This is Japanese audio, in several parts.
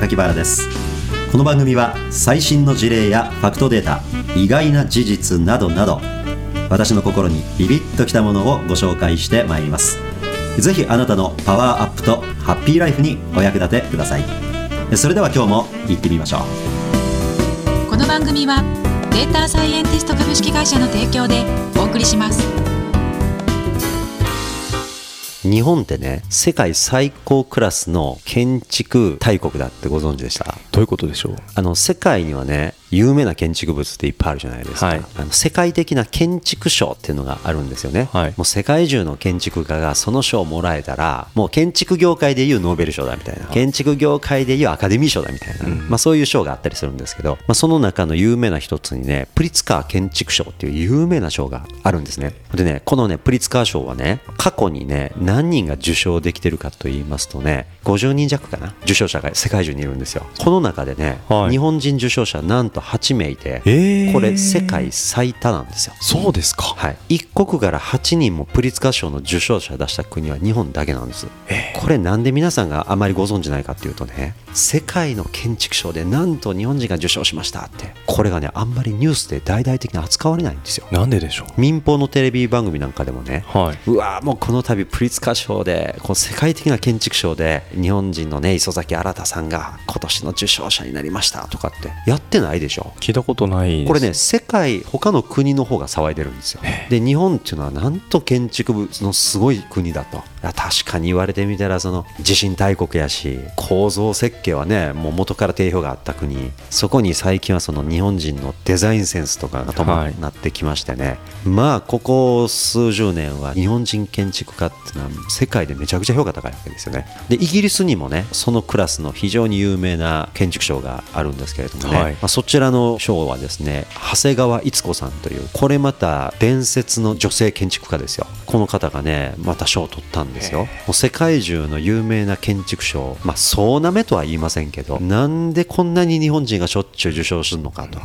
榊原です。この番組は最新の事例やファクトデータ意外な事実などなど私の心にビビッときたものをご紹介してまいります。ぜひあなたのパワーアップとハッピーライフにお役立てください。それでは今日も行ってみましょう。この番組はデータサイエンティスト株式会社の提供でお送りします。日本ってね世界最高クラスの建築大国だってご存知でした？どういうことでしょう？あの世界にはね有名な建築物っていっぱいあるじゃないですか、はい、あの世界的な建築賞っていうのがあるんですよね、はい、もう世界中の建築家がその賞をもらえたらもう建築業界でいうノーベル賞だみたいな。建築業界でいうアカデミー賞だみたいな、うん、まあ、そういう賞があったりするんですけど、まあ、その中の有名な一つにねプリツカー建築賞っていう有名な賞があるんですね。でねこのねプリツカー賞はね過去にね何人が受賞できてるかと言いますとね50人弱かな受賞者が世界中にいるんですよ。この中でね、はい、日本人受賞者なんと8名いて、えー、これ世界最多なんですよ。そうですか、はい、一国から8人もプリツカー賞の受賞者出した国は日本だけなんです、えー、これなんで皆さんがあまりご存じないかっていうとね世界の建築賞でなんと日本人が受賞しましたって。これがねあんまりニュースで大々的に扱われないんですよ。なんででしょう？民放のテレビ番組なんかでもね、はい、うわもうこの度プリツカー賞でこの世界的な建築賞で日本人のね磯崎新さんが今年の受賞者になりましたとかって。やってないでしょ？聞いたことないこれね世界他の国の方が騒いでるんですよ。で日本っていうのはなんと建築物のすごい国だと。確かに言われてみたらその地震大国やし構造設計はねもう元から定評があった国。そこに最近はその日本人のデザインセンスとかが伴ってきましてね、はい、まあここ数十年は日本人建築家っていうのは世界でめちゃくちゃ評価高いわけですよね。でイギリスにもねそのクラスの非常に有名な建築賞があるんですけれどもね、はい、まあ、そちらの賞はですね長谷川逸子さんというこれまた伝説の女性建築家ですよ。この方がねまた賞を取ったんですよ。もう世界中の有名な建築賞まあ総なめとは言いませんけど。なんでこんなに日本人がしょっちゅう受賞するのかと。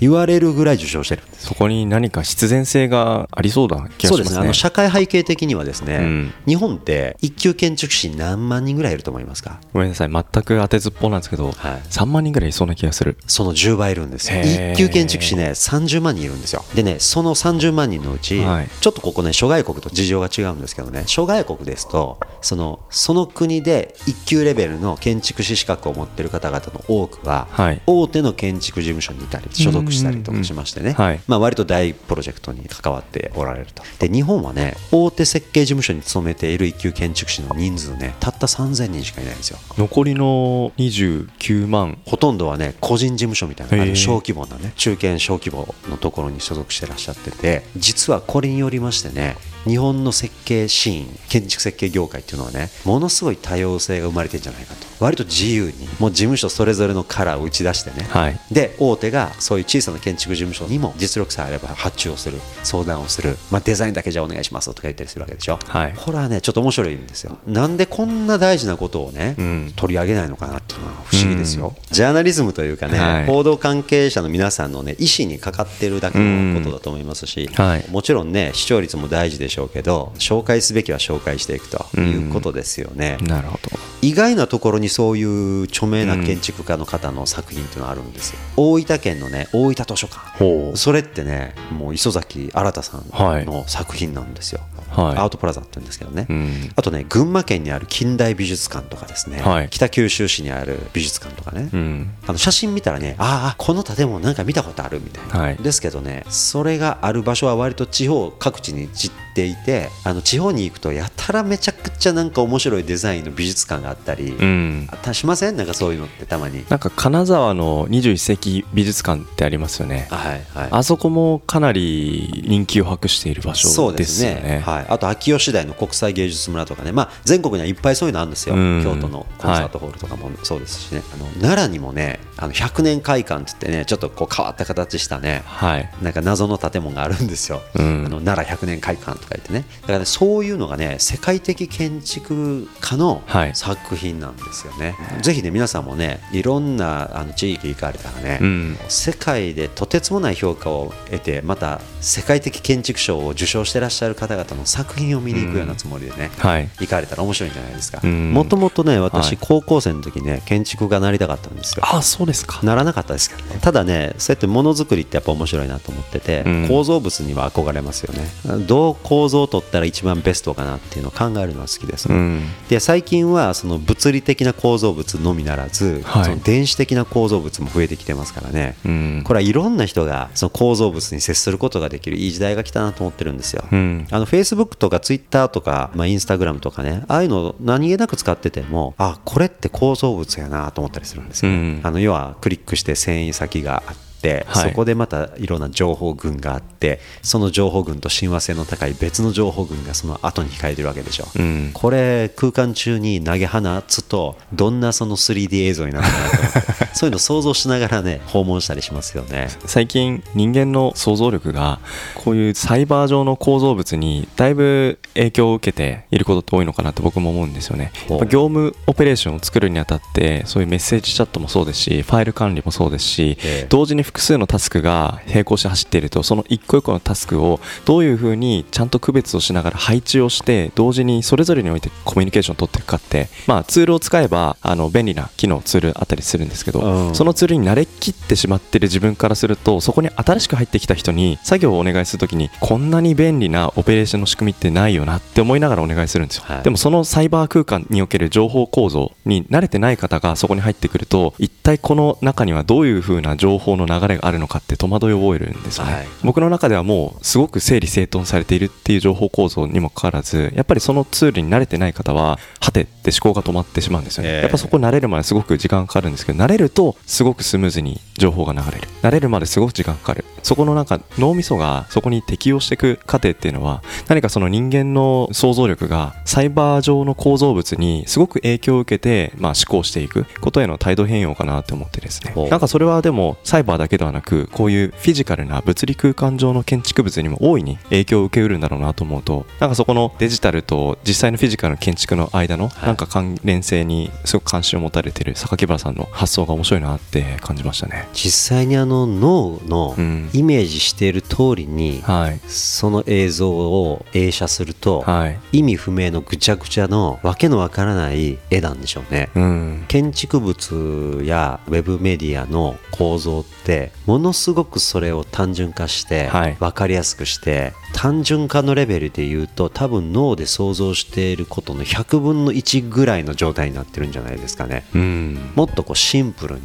言われるぐらい受賞してるんです、そこに何か必然性がありそうだ気がしますね。そうですね。あの社会背景的にはですね、うん、日本って一級建築士何万人ぐらいいると思いますか？ごめんなさい。全く当てずっぽうなんですけど、はい、3万人ぐらいいそうな気がする。その10倍いるんですよ。一級建築士ね30万人いるんですよ。でねその30万人のうち、はい、ちょっとここね諸外国と事情が違うんですけどね諸外国ですとそのその国で一級レベルの建築士資格を持っている方々の多くは、はい、大手の建築事務所にいたり所属したりとかしましてね、はい。まあ、割と大プロジェクトに関わっておられると。で日本はね大手設計事務所に勤めている一級建築士の人数ねたった3000人しかいないんですよ。残りの29万。ほとんどはね個人事務所みたいな小規模なね中堅小規模のところに所属してらっしゃってて実はこれによりましてね日本の設計シーン建築設計業界っていうのはねものすごい多様性が生まれてるんじゃないかと。割と自由にもう事務所それぞれのカラーを打ち出してね、はい、で大手がそういう小さな建築事務所にも実力さえあれば発注をする相談をする、まあ、デザインだけじゃお願いしますとか言ったりするわけでしょ、はい、これはねちょっと面白いんですよ。なんでこんな大事なことをね、うん、取り上げないのかなっていうのは不思議ですよ、うん、ジャーナリズムというかね、はい、報道関係者の皆さんのね意思にかかってるだけのことだと思いますし、はい、もちろんね視聴率も大事でしょうけど紹介すべきは紹介していくということですよね。なるほど。意外なところにそういう著名な建築家の方の作品っていうのがあるんですよ。大分県のね大分図書館。それってねもう磯崎新さんの作品なんですよ。はい、アートプラザって言うんですけどね、うん、あとね群馬県にある近代美術館とかですね、はい、北九州市にある美術館とかね、うん、あの写真見たらねああこの建物なんか見たことあるみたいな、はい、ですけどねそれがある場所は割と地方各地に散っていてあの地方に行くとやたらめちゃくちゃなんか面白いデザインの美術館があったり、うん、あしません？なんかそういうのってたまに。なんか金沢の21世紀美術館ってありますよね、はいはい、あそこもかなり人気を博している場所ですよね、ね、はい、あと秋吉台の国際芸術村とかね、まあ、全国にはいっぱいそういうのあるんですよ、京都のコンサートホールとかも。そうですしね、はい、あの奈良にもねあの100年会館って言ってねちょっとこう変わった形したね、はい、なんか謎の建物があるんですよ、うん、あの奈良100年会館とかか言ってね。だから、ね、そういうのがね世界的建築家の作品なんですよね、はい、ぜひね皆さんもねいろんなあの地域行かれたらね、うん、世界でとてつもない評価を得てまた世界的建築賞を受賞してらっしゃる方々の作品を見に行くようなつもりでね、うんはい、行かれたら面白いんじゃないですか。もともとね私高校生の時ね建築がなりたかったんですよ。あそうですか。ならなかったですけどね。ただねそうやってものづくりってやっぱ面白いなと思ってて、うん、構造物には憧れますよね。どう構造を取ったら一番ベストかなっていうのを考えるのが好きです、ね、うん、で最近はその物理的な構造物のみならず、はい、その電子的な構造物も増えてきてますからね、うん、これはいろんな人がその構造物に接することができるいい時代が来たなと思ってるんですよ、うん、あの Facebook とか Twitter とか、まあ、Instagram とかねああいうの何気なく使っててもあこれって構造物やなと思ったりするんですよ、ね、あの要はクリックして繊維先があって、はい、そこでまたいろんな情報群があってその情報群と親和性の高い別の情報群がその後に控えてるわけでしょ、うん、これ空間中に投げ放つとどんなその 3D 映像になるかなと。そういうの想像しながらね訪問したりしますよね。最近人間の想像力がこういうサイバー上の構造物にだいぶ影響を受けていることって多いのかなって僕も思うんですよね。業務オペレーションを作るにあたってそういうメッセージチャットもそうですしファイル管理もそうですし、同時に複数のタスクが並行して走っているとその一個一個のタスクをどういうふうにちゃんと区別をしながら配置をして同時にそれぞれにおいてコミュニケーションを取っていくかって、まあ、ツールを使えばあの便利な機能ツールあったりするんですけど、うん、そのツールに慣れきってしまってる自分からするとそこに新しく入ってきた人に作業をお願いするときにこんなに便利なオペレーションの仕組みってないよなって思いながらお願いするんですよ、はい、でもそのサイバー空間における情報構造に慣れてない方がそこに入ってくると一体この中にはどういうふうな情報の流れがあるのかって戸惑いを覚えるんですよね、はい、僕の中ではもうすごく整理整頓されているっていう情報構造にもかかわらずやっぱりそのツールに慣れてない方ははてって思考が止まってしまうんですよね、えー、やっぱそこ慣れるまですごく時間かかるんですけど慣れるとすごくスムーズに情報が流れる。慣れるまですごく時間かかる。そこのなんか脳みそがそこに適応していく過程っていうのは何かその人間の想像力がサイバー上の構造物にすごく影響を受けて、まあ、思考していくことへの態度変容かなって思ってですね。なんかそれはでもサイバーだけではなくこういうフィジカルな物理空間上の建築物にも大いに影響を受けうるんだろうなと思うとなんかそこのデジタルと実際のフィジカルの建築の間のなんか関連性にすごく関心を持たれている榊原さんの発想が面白いなって感じましたね。実際にあの脳のイメージしている通りに、はい、その映像を映写すると、はい、意味不明のぐちゃぐちゃのわけのわからない絵なんでしょうね、うん、建築物やウェブメディアの構造ってものすごくそれを単純化して分かりやすくして単純化のレベルで言うと多分脳で想像していることの100分の1ぐらいの状態になってるんじゃないですかね、うん、もっとこうシンプルに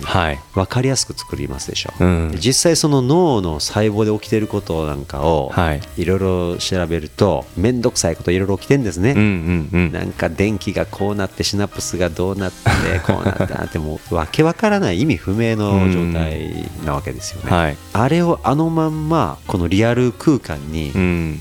分かりやすく作りますでしょ、うん、実際その脳の細胞で起きてることなんかをい。ろいろ調べると面倒くさいこといろいろ起きてんですね、うんうんうん、なんか電気がこうなってシナプスがどうなってこうなったってもうわけわからない意味不明の状態なわけですよね、はい、あれをあのまんまこのリアル空間に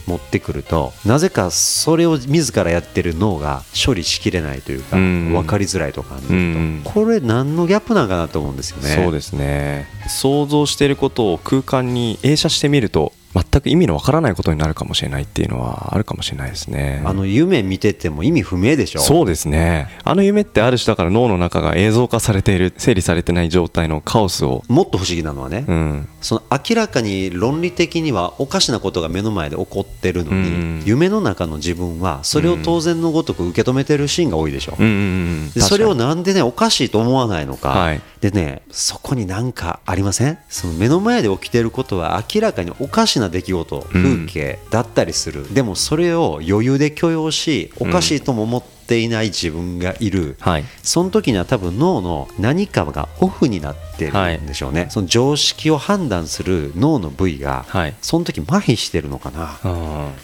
持ってくると、なぜかそれを自らやってる脳が処理しきれないというか、分かりづらいと感じると、これ何のギャップなんかなと思うんですよね。そうですね。想像していることを空間に映写してみると全く意味のわからないことになるかもしれないっていうのはあるかもしれないですね。あの夢見てても意味不明でしょ。そうですね。あの夢ってある種だから脳の中が映像化されている整理されてない状態のカオスを。もっと不思議なのはね、うん、その明らかに論理的にはおかしなことが目の前で起こってるのに、うん、夢の中の自分はそれを当然のごとく受け止めてるシーンが多いでしょ、うん、でそれをなんでねおかしいと思わないのか、はい、でねそこに何かありません？その目の前で起きてることは明らかにおかしな出来事風景だったりする、うん、でもそれを余裕で許容しおかしいとも思ってっていない自分がいる、はい、その時には多分脳の何かがオフになってるんでしょうね、はい、その常識を判断する脳の部位が、はい、その時麻痺してるのかな、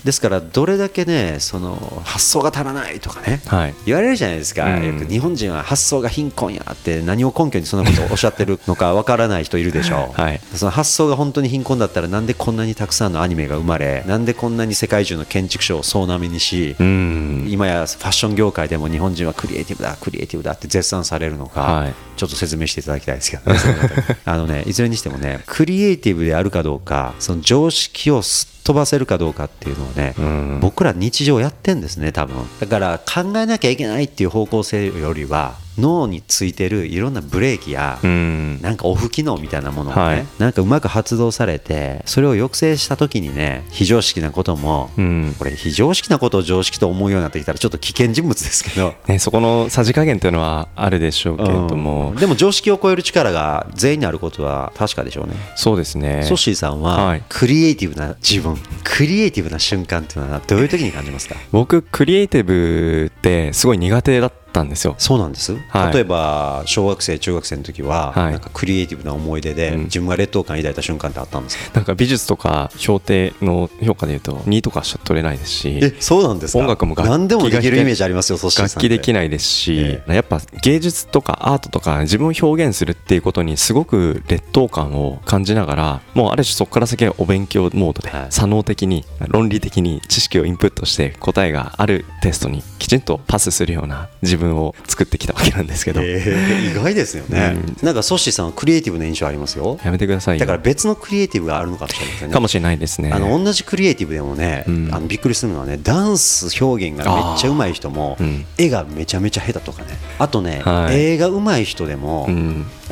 ですからどれだけねその発想が足らないとかね、言われるじゃないですか、うん、よく日本人は発想が貧困やって何を根拠にそんなことをおっしゃってるのかわからない人いるでしょう、その発想が本当に貧困だったらなんでこんなにたくさんのアニメが生まれなんでこんなに世界中の建築賞を総なめにし、うん、今やファッション業業界でも日本人はクリエイティブだクリエイティブだって絶賛されるのか、はい、ちょっと説明していただきたいですけど、あのねいずれにしてもねクリエイティブであるかどうかその常識をすっ飛ばせるかどうかっていうのをね、うん、僕ら日常やってんですね多分。だから考えなきゃいけないっていう方向性よりは脳についてるいろんなブレーキや、うん、なんかオフ機能みたいなものがね、はい、なんかうまく発動されてそれを抑制した時にね非常識なことも、うん、これ非常識なことを常識と思うようになってきたらちょっと危険人物ですけど、ね、そこのさじ加減っていうのはあるでしょうけれども、うん、でも常識を超える力が全員にあることは確かでしょうね。そうですね。ソッシーさんは、はい、クリエイティブな自分クリエイティブな瞬間っていうのはどういう時に感じますか？僕クリエイティブってすごい苦手だったったんですよ。そうなんです、はい、例えば小学生中学生の時は、はい、なんかクリエイティブな思い出で、自分が劣等感抱いた瞬間ってあったんですか？なんか美術とか評定の評価でいうと2とかしか取れないですしえそうなんですか？音楽も楽器何でもできるイメージありますよ楽器できないですし、えー、やっぱ芸術とかアートとか自分を表現するっていうことにすごく劣等感を感じながらもうある種そこから先はお勉強モードで、はい、左脳的に論理的に知識をインプットして答えがあるテストにきちんとパスするような自分を作ってきたわけなんですけど、えー、意外ですよね、うん、なんかソッシーさんはクリエイティブな印象ありますよ。やめてくださいだから別のクリエイティブがあるのかもしれませんね。かもしれないですね。あの同じクリエイティブでもね、うん、あのびっくりするのはねダンス表現がめっちゃうまい人も、うん、絵がめちゃめちゃ下手とかね。あとね、はい、絵がうまい人でも、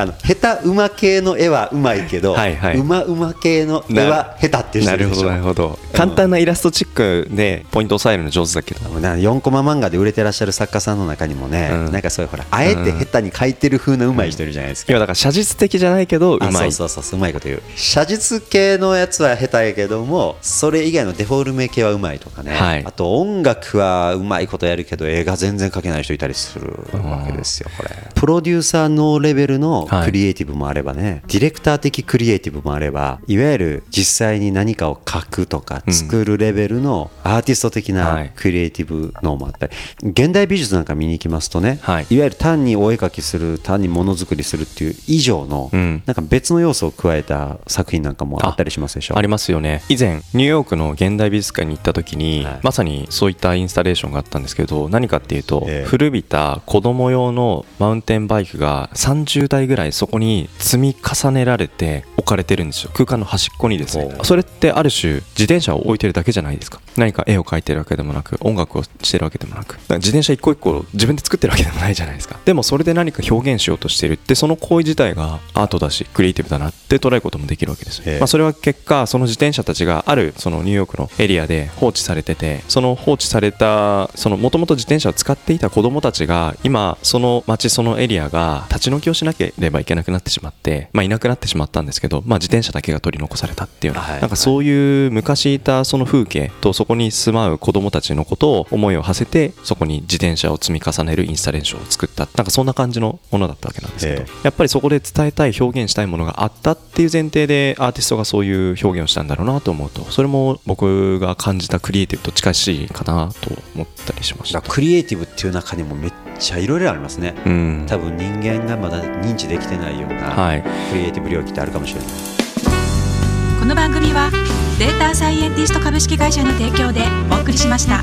あの下手馬系の絵はうまいけど、はいはい、馬馬系の絵は下手っていう人なるほどなるほど。簡単なイラストチックでポイントを押さえるの上手だけど。4コマ漫画で売れてらっしゃる作家さんの中にもね、うん、なんかそういうほらあえて下手に描いてる風なうまい人いるじゃないですか、うん、今だから写実的じゃないけどうまい。そうそうそううまいこと言う。写実系のやつは下手やけどもそれ以外のデフォルメ系はうまいとかね、はい、あと音楽はうまいことやるけど映画全然描けない人いたりするわけですよこれプロデューサーのレベルのクリエイティブもあればね、はい、ディレクター的クリエイティブもあればいわゆる実際に何かを書くとか作るレベルのアーティスト的なクリエイティブのもあったり、現代美術なんか見に行きますとね、はい、いわゆる単にお絵描きする単にものづくりするっていう以上の、うん、なんか別の要素を加えた作品なんかもあったりしますでしょ？ありますよね。以前ニューヨークの現代美術館に行った時に、はい、まさにそういったインスタレーションがあったんですけど何かっていうと、えー、古びた子供用のマウンテンバイクが30台ぐらいそこに積み重ねられて置かれてるんですよ。空間の端っこにですね。それってある種自転車を置いてるだけじゃないですか何か絵を描いてるわけでもなく音楽をしてるわけでもなく。自転車一個一個自分で作ってるわけでもないじゃないですか。でもそれで何か表現しようとしてるってその行為自体がアートだしクリエイティブだなって捉えることもできるわけです、まあ、それは結果その自転車たちがあるそのニューヨークのエリアで放置されててその放置されたそのもともと自転車を使っていた子供たちが今その街そのエリアが立ち退きをしなければいけなくなってしまって、まあ、いなくなってしまったんですけど、まあ、自転車だけが取り残されたっていう、はい、なんかそういう昔いたその風景とそこに住まう子供たちのことを思いを馳せてそこに自転車を積み重ねるインスタレーションを作った。なんかそんな感じのものだったわけなんですけど、やっぱりそこで伝えたい表現したいものがあったっていう前提でアーティストがそういう表現をしたんだろうなと思うとそれも僕が感じたクリエイティブと近しいかなと思ったりしました。クリエイティブっていう中にもめっちゃいろいろありますね、うん、多分人間がまだ認知できてないようなクリエイティブ領域ってあるかもしれない、この番組はデータサイエンティスト株式会社の提供でお送りしました。